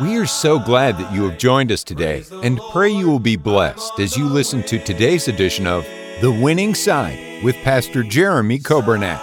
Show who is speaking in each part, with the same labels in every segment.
Speaker 1: We are so glad that you have joined us today and pray you will be blessed as you listen to today's edition of The Winning Side with Pastor Jeremy Coburnett.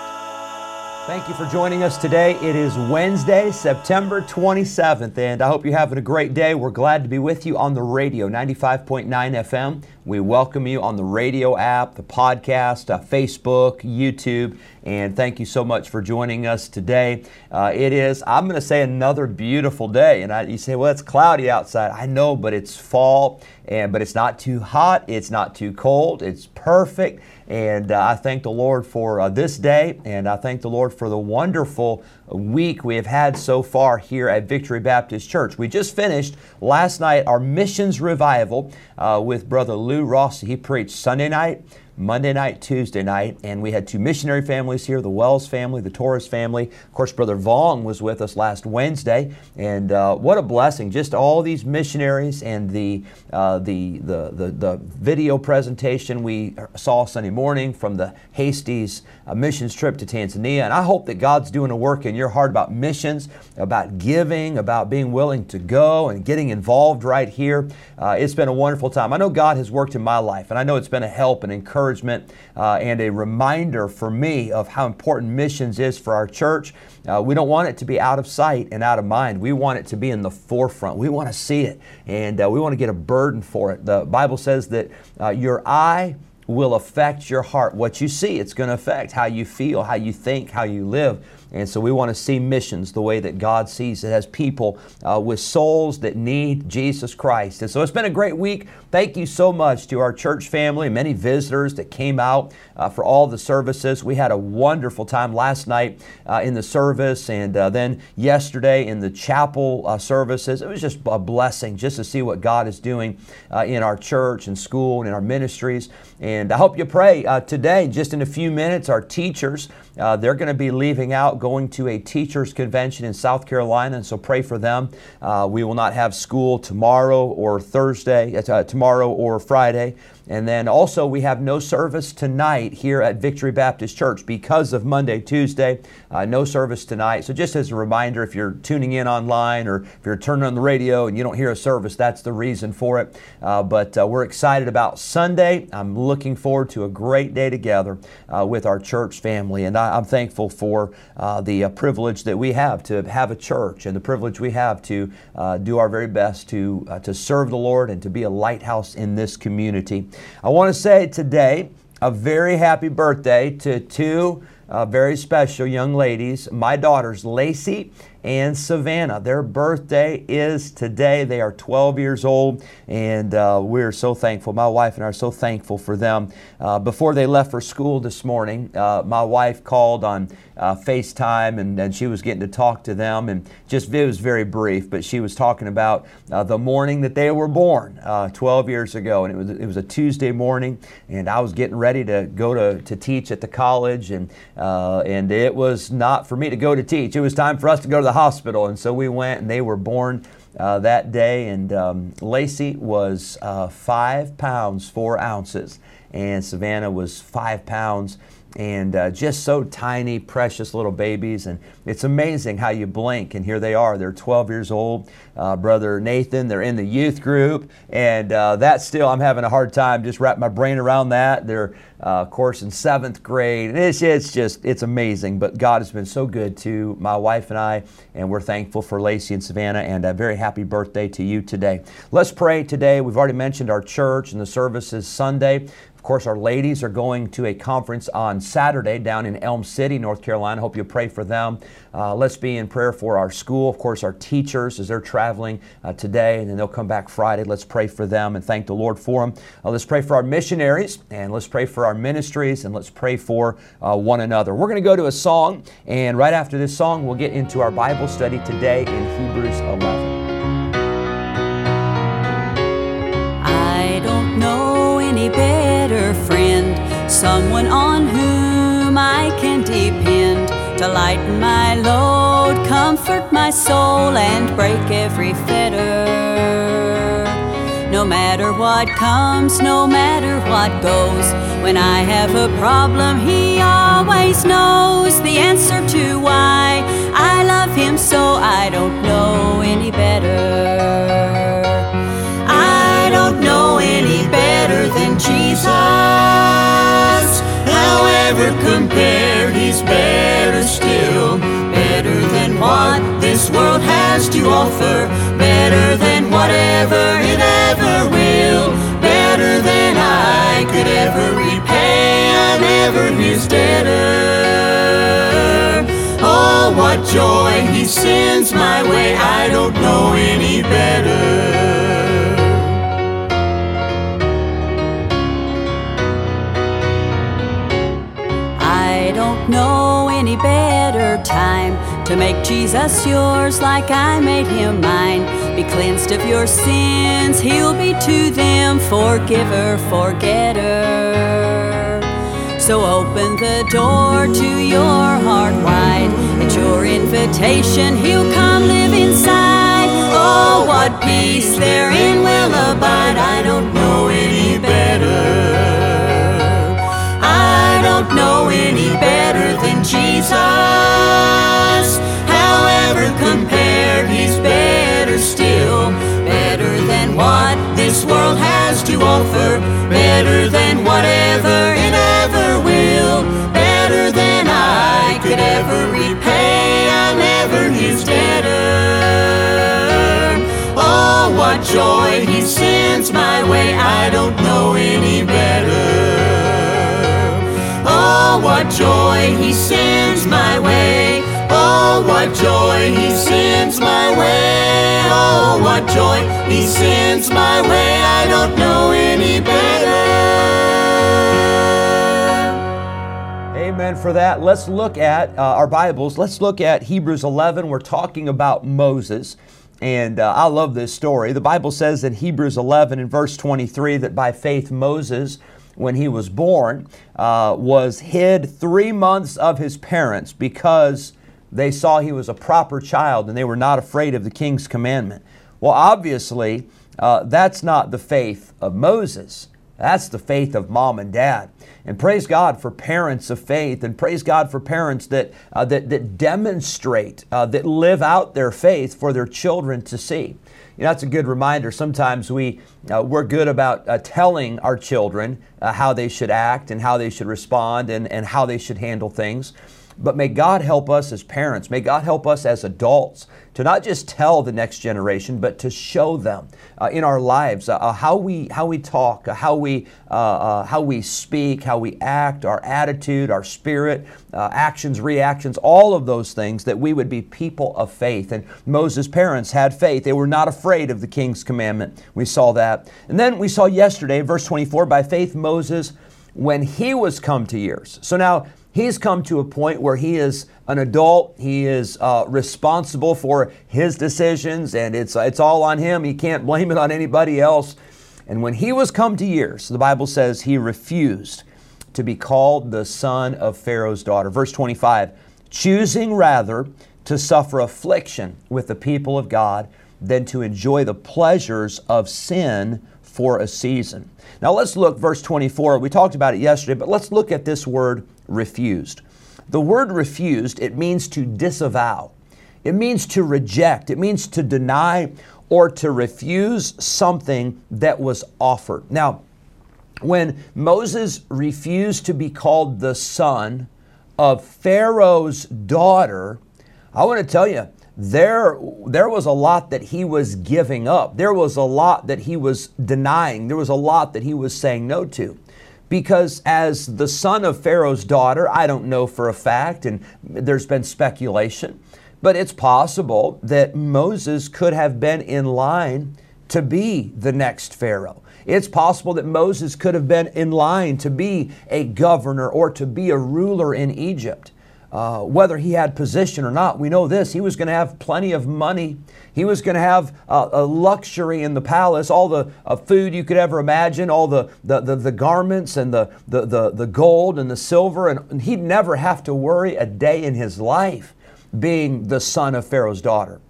Speaker 2: Thank you for joining us today. It is Wednesday, September 27th, and I hope you're having a great day. We're glad to be with you on the radio, 95.9 FM. We welcome you on the radio app, the podcast, uh, Facebook, YouTube, and thank you so much for joining us today. Uh, it is, I'm going to say, another beautiful day. And I, you say, well, it's cloudy outside. I know, but it's fall, and but it's not too hot, it's not too cold, it's perfect. And uh, I thank the Lord for uh, this day, and I thank the Lord for the wonderful week we have had so far here at Victory Baptist Church. We just finished last night our missions revival uh, with Brother Lou Rossi. He preached Sunday night. Monday night, Tuesday night, and we had two missionary families here the Wells family, the Torres family. Of course, Brother Vong was with us last Wednesday, and uh, what a blessing! Just all these missionaries and the, uh, the, the, the, the, video presentation we saw Sunday morning from the Hasties uh, missions trip to Tanzania. And I hope that God's doing a work in your heart about missions, about giving, about being willing to go and getting involved right here. Uh, it's been a wonderful time. I know God has worked in my life, and I know it's been a help and encouragement encouragement uh, and a reminder for me of how important missions is for our church. Uh, we don't want it to be out of sight and out of mind. We want it to be in the forefront. We want to see it and uh, we want to get a burden for it. The Bible says that uh, your eye will affect your heart. What you see, it's going to affect how you feel, how you think, how you live. And so we want to see missions the way that God sees it as people uh, with souls that need Jesus Christ. And so it's been a great week. Thank you so much to our church family, many visitors that came out uh, for all the services. We had a wonderful time last night uh, in the service and uh, then yesterday in the chapel uh, services. It was just a blessing just to see what God is doing uh, in our church and school and in our ministries. And I hope you pray today, just in a few minutes, our teachers, they're going to be leaving out going to a teachers convention in South Carolina, and so pray for them. Uh, we will not have school tomorrow or Thursday, uh, tomorrow or Friday. And then also, we have no service tonight here at Victory Baptist Church because of Monday, Tuesday. Uh, no service tonight. So, just as a reminder, if you're tuning in online or if you're turning on the radio and you don't hear a service, that's the reason for it. Uh, but uh, we're excited about Sunday. I'm looking forward to a great day together uh, with our church family. And am thankful for uh, the uh, privilege that we have to have a church and the privilege we have to do our very best to, to serve the Lord and to be a lighthouse in this community. I want to say today a very happy birthday to two uh, very special young ladies, my daughters, Lacey and Savannah. Their birthday is today. They are 12 years old, and uh, we're so thankful. My wife and I are so thankful for them. Uh, before they left for school this morning, uh, my wife called on uh, FaceTime, and, and, she was getting to talk to them, and just it was very brief, but she was talking about uh, the morning that they were born uh, 12 years ago, and it was it was a Tuesday morning, and I was getting ready to go to, to teach at the college, and and it was not for me to go to teach. It was time for us to go to the hospital. And so we went, and they were born uh, that day. And um, Lacey was uh, five pounds, four ounces, and Savannah was five pounds and uh, just so tiny, precious little babies. And it's amazing how you blink, and here they are. They're 12 years old. Uh, Brother Nathan, they're in the youth group, and uh, that still, I'm having a hard time just wrap my brain around that. They're, uh, of course, in seventh grade. And it's, it's just, it's amazing. But God has been so good to my wife and I, and we're thankful for Lacey and Savannah, and a very happy birthday to you today. Let's pray today. We've already mentioned our church and the service is Sunday. Of course, our ladies are going to a conference on Saturday down in Elm City, North Carolina. Hope you pray for them. Uh, let's be in prayer for our school, of course, our teachers as they're traveling uh, today, and then they'll come back Friday. Let's pray for them and thank the Lord for them. Uh, let's pray for our missionaries, and let's pray for our ministries, and let's pray for uh, one another. We're going to go to a song, and right after this song, we'll get into our Bible study today in Hebrews 11.
Speaker 3: Someone on whom I can depend to lighten my load, comfort my soul, and break every fetter. No matter what comes, no matter what goes, when I have a problem, He always knows the answer He's better still. Better than what this world has to offer. Better than whatever it ever will. Better than I could ever repay. I'm ever His debtor. Oh, what joy He sends my way. I don't know any better. To make Jesus yours like I made him mine. Be cleansed of your sins, he'll be to them forgiver, forgetter. So open the door to your heart wide. It's your invitation, he'll come live inside. Offer. Better than whatever it ever will. Better than I could ever repay. I'm ever his debtor. Oh, what joy he sends my way. I don't know any better. Oh, what joy he sends my way. Oh, what joy he sends my way. Oh, what joy he sends my way. I don't know any better.
Speaker 2: Amen for that. Let's look at uh, our Bibles. Let's look at Hebrews 11. We're talking about Moses. And uh, I love this story. The Bible says in Hebrews 11 in verse 23 that by faith Moses, when he was born, uh, was hid three months of his parents because they saw he was a proper child and they were not afraid of the king's commandment. Well, obviously, uh, that's not the faith of Moses. That's the faith of mom and dad. And praise God for parents of faith, and praise God for parents that, uh, that, that demonstrate, uh, that live out their faith for their children to see. You know, that's a good reminder. Sometimes we, uh, we're good about uh, telling our children uh, how they should act and how they should respond and, and how they should handle things. But may God help us as parents, may God help us as adults to not just tell the next generation, but to show them uh, in our lives uh, uh, how we how we talk, uh, how we uh, uh, how we speak, how we act, our attitude, our spirit, actions, reactions, all of those things that we would be people of faith. And Moses' parents had faith; they were not afraid of the king's commandment. We saw that, and then we saw yesterday, verse twenty-four, by faith Moses, when he was come to years. So now He's come to a point where he is an adult. He is uh, responsible for his decisions, and it's, it's all on him. He can't blame it on anybody else. And when he was come to years, the Bible says he refused to be called the son of Pharaoh's daughter. Verse 25, choosing rather to suffer affliction with the people of God than to enjoy the pleasures of sin for a season. Now let's look, verse 24. We talked about it yesterday, but let's look at this word refused. The word refused, it means to disavow. It means to reject. It means to deny or to refuse something that was offered. Now, when Moses refused to be called the son of Pharaoh's daughter, I want to tell you, there, there was a lot that he was giving up. There was a lot that he was denying. There was a lot that he was saying no to because as the son of Pharaoh's daughter, I don't know for a fact, and there's been speculation, but it's possible that Moses could have been in line to be the next Pharaoh. It's possible that Moses could have been in line to be a governor or to be a ruler in Egypt. Uh, whether he had position or not. We know this he was going to have plenty of money. He was going to have uh, a luxury in the palace, all the uh, food you could ever imagine, all the, the, the, the garments and the, the, the, the gold and the silver, and, and he'd never have to worry a day in his life being the son of Pharaoh's daughter.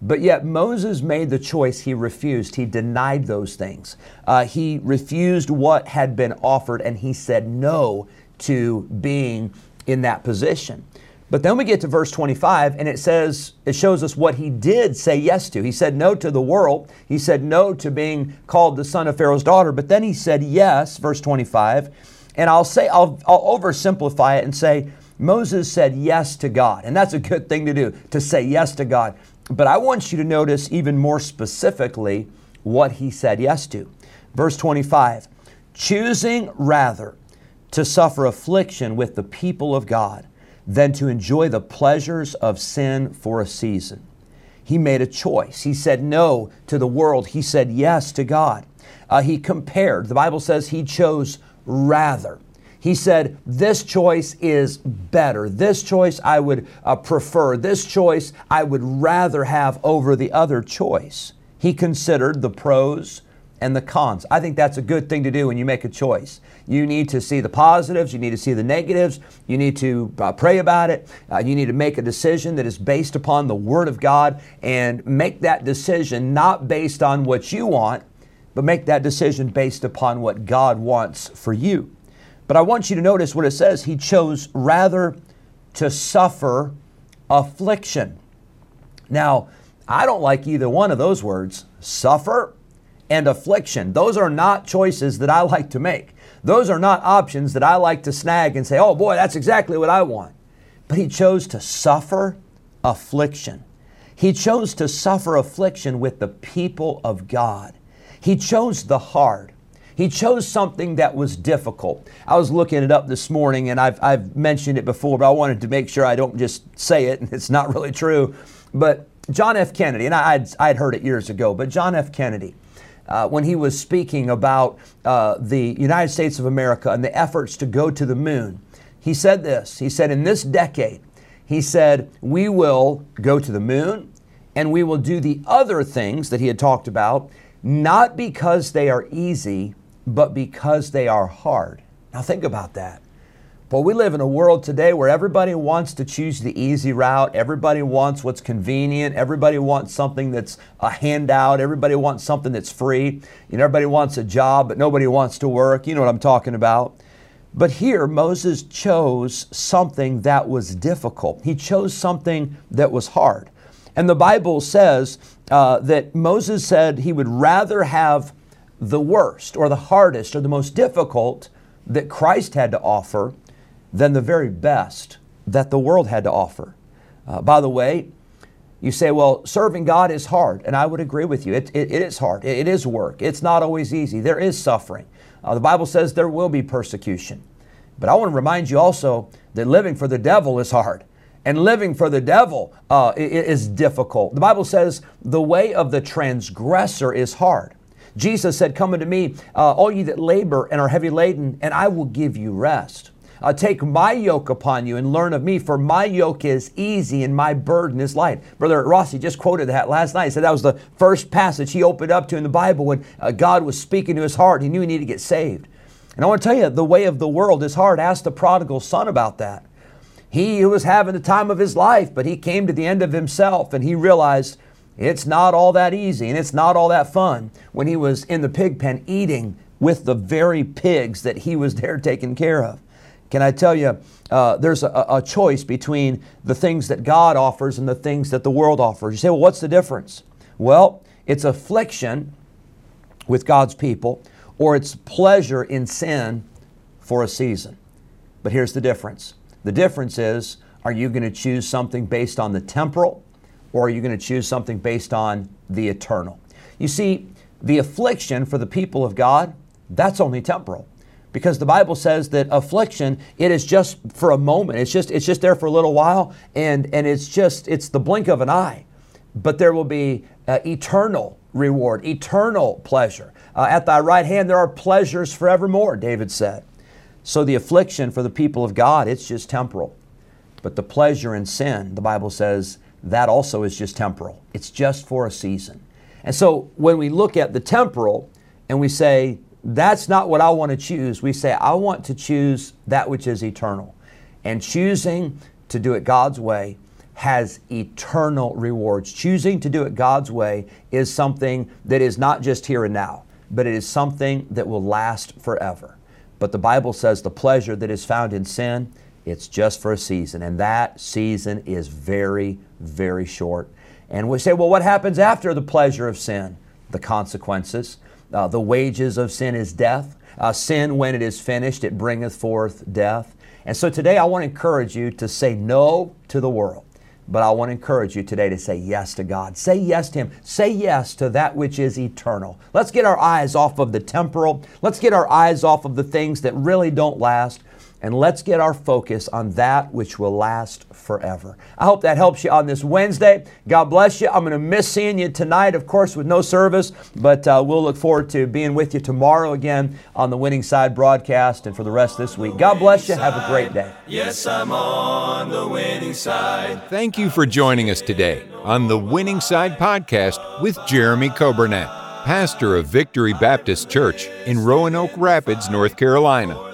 Speaker 2: But yet Moses made the choice. He refused. He denied those things. Uh, he refused what had been offered and he said no to being in that position. But then we get to verse 25 and it says, it shows us what he did say yes to. He said no to the world. He said no to being called the son of Pharaoh's daughter. But then he said yes, verse 25. And I'll say, I'll, I'll oversimplify it and say, Moses said yes to God. And that's a good thing to do, to say yes to God. But I want you to notice even more specifically what he said yes to. Verse 25 choosing rather to suffer affliction with the people of God than to enjoy the pleasures of sin for a season. He made a choice. He said no to the world, he said yes to God. Uh, he compared. The Bible says he chose rather. He said, This choice is better. This choice I would uh, prefer. This choice I would rather have over the other choice. He considered the pros and the cons. I think that's a good thing to do when you make a choice. You need to see the positives, you need to see the negatives, you need to uh, pray about it, uh, you need to make a decision that is based upon the Word of God and make that decision not based on what you want, but make that decision based upon what God wants for you. But I want you to notice what it says. He chose rather to suffer affliction. Now, I don't like either one of those words, suffer and affliction. Those are not choices that I like to make. Those are not options that I like to snag and say, oh boy, that's exactly what I want. But he chose to suffer affliction. He chose to suffer affliction with the people of God. He chose the hard. He chose something that was difficult. I was looking it up this morning and I've, I've mentioned it before, but I wanted to make sure I don't just say it and it's not really true. But John F. Kennedy, and I'd, I'd heard it years ago, but John F. Kennedy, uh, when he was speaking about uh, the United States of America and the efforts to go to the moon, he said this. He said, In this decade, he said, we will go to the moon and we will do the other things that he had talked about, not because they are easy, but because they are hard. Now, think about that. But we live in a world today where everybody wants to choose the easy route. Everybody wants what's convenient. Everybody wants something that's a handout. Everybody wants something that's free. You know, everybody wants a job, but nobody wants to work. You know what I'm talking about. But here, Moses chose something that was difficult. He chose something that was hard. And the Bible says uh, that Moses said he would rather have the worst or the hardest or the most difficult that Christ had to offer than the very best that the world had to offer. Uh, by the way, you say, well, serving God is hard, and I would agree with you. It, it, it is hard, it, it is work, it's not always easy. There is suffering. Uh, the Bible says there will be persecution. But I want to remind you also that living for the devil is hard. And living for the devil uh, is difficult. The Bible says the way of the transgressor is hard. Jesus said, Come unto me, uh, all ye that labor and are heavy laden, and I will give you rest. Uh, take my yoke upon you and learn of me, for my yoke is easy and my burden is light. Brother Rossi just quoted that last night. He said that was the first passage he opened up to in the Bible when uh, God was speaking to his heart. He knew he needed to get saved. And I want to tell you, the way of the world is hard. Ask the prodigal son about that. He was having the time of his life, but he came to the end of himself and he realized it's not all that easy and it's not all that fun when he was in the pig pen eating with the very pigs that he was there taking care of. Can I tell you, uh, there's a, a, choice between the things that God offers and the things that the world offers. You say, well, what's the difference? Well, it's affliction with God's people, or it's pleasure in sin for a season. But here's the difference the difference is are you going to choose something based on the temporal or are you going to choose something based on the eternal? You see, the affliction for the people of God, that's only temporal. Because the Bible says that affliction, it is just for a moment. It's just it's just there for a little while and and it's just it's the blink of an eye. But there will be uh, eternal reward, eternal pleasure. Uh, at thy right hand there are pleasures forevermore, David said. So the affliction for the people of God, it's just temporal. But the pleasure in sin, the Bible says, that also is just temporal. It's just for a season. And so when we look at the temporal and we say, that's not what I want to choose, we say, I want to choose that which is eternal. And choosing to do it God's way has eternal rewards. Choosing to do it God's way is something that is not just here and now, but it is something that will last forever. But the Bible says the pleasure that is found in sin, it's just for a season. And that season is very, very short. And we say, well, what happens after the pleasure of sin? The consequences. Uh, the wages of sin is death. Uh, sin, when it is finished, it bringeth forth death. And so today I want to encourage you to say no to the world. But I want to encourage you today to say yes to God. Say yes to Him. Say yes to that which is eternal. Let's get our eyes off of the temporal. Let's get our eyes off of the things that really don't last and let's get our focus on that which will last forever. I hope that helps you on this Wednesday. God bless you. I'm going to miss seeing you tonight, of course, with no service, but uh, we'll look forward to being with you tomorrow again on the Winning Side broadcast and for the rest of this week. God bless you. Have a great day.
Speaker 4: Yes, I'm on the winning side.
Speaker 1: Thank you for joining us today on the Winning Side podcast with Jeremy Coburnett, pastor of Victory Baptist Church in Roanoke Rapids, North Carolina.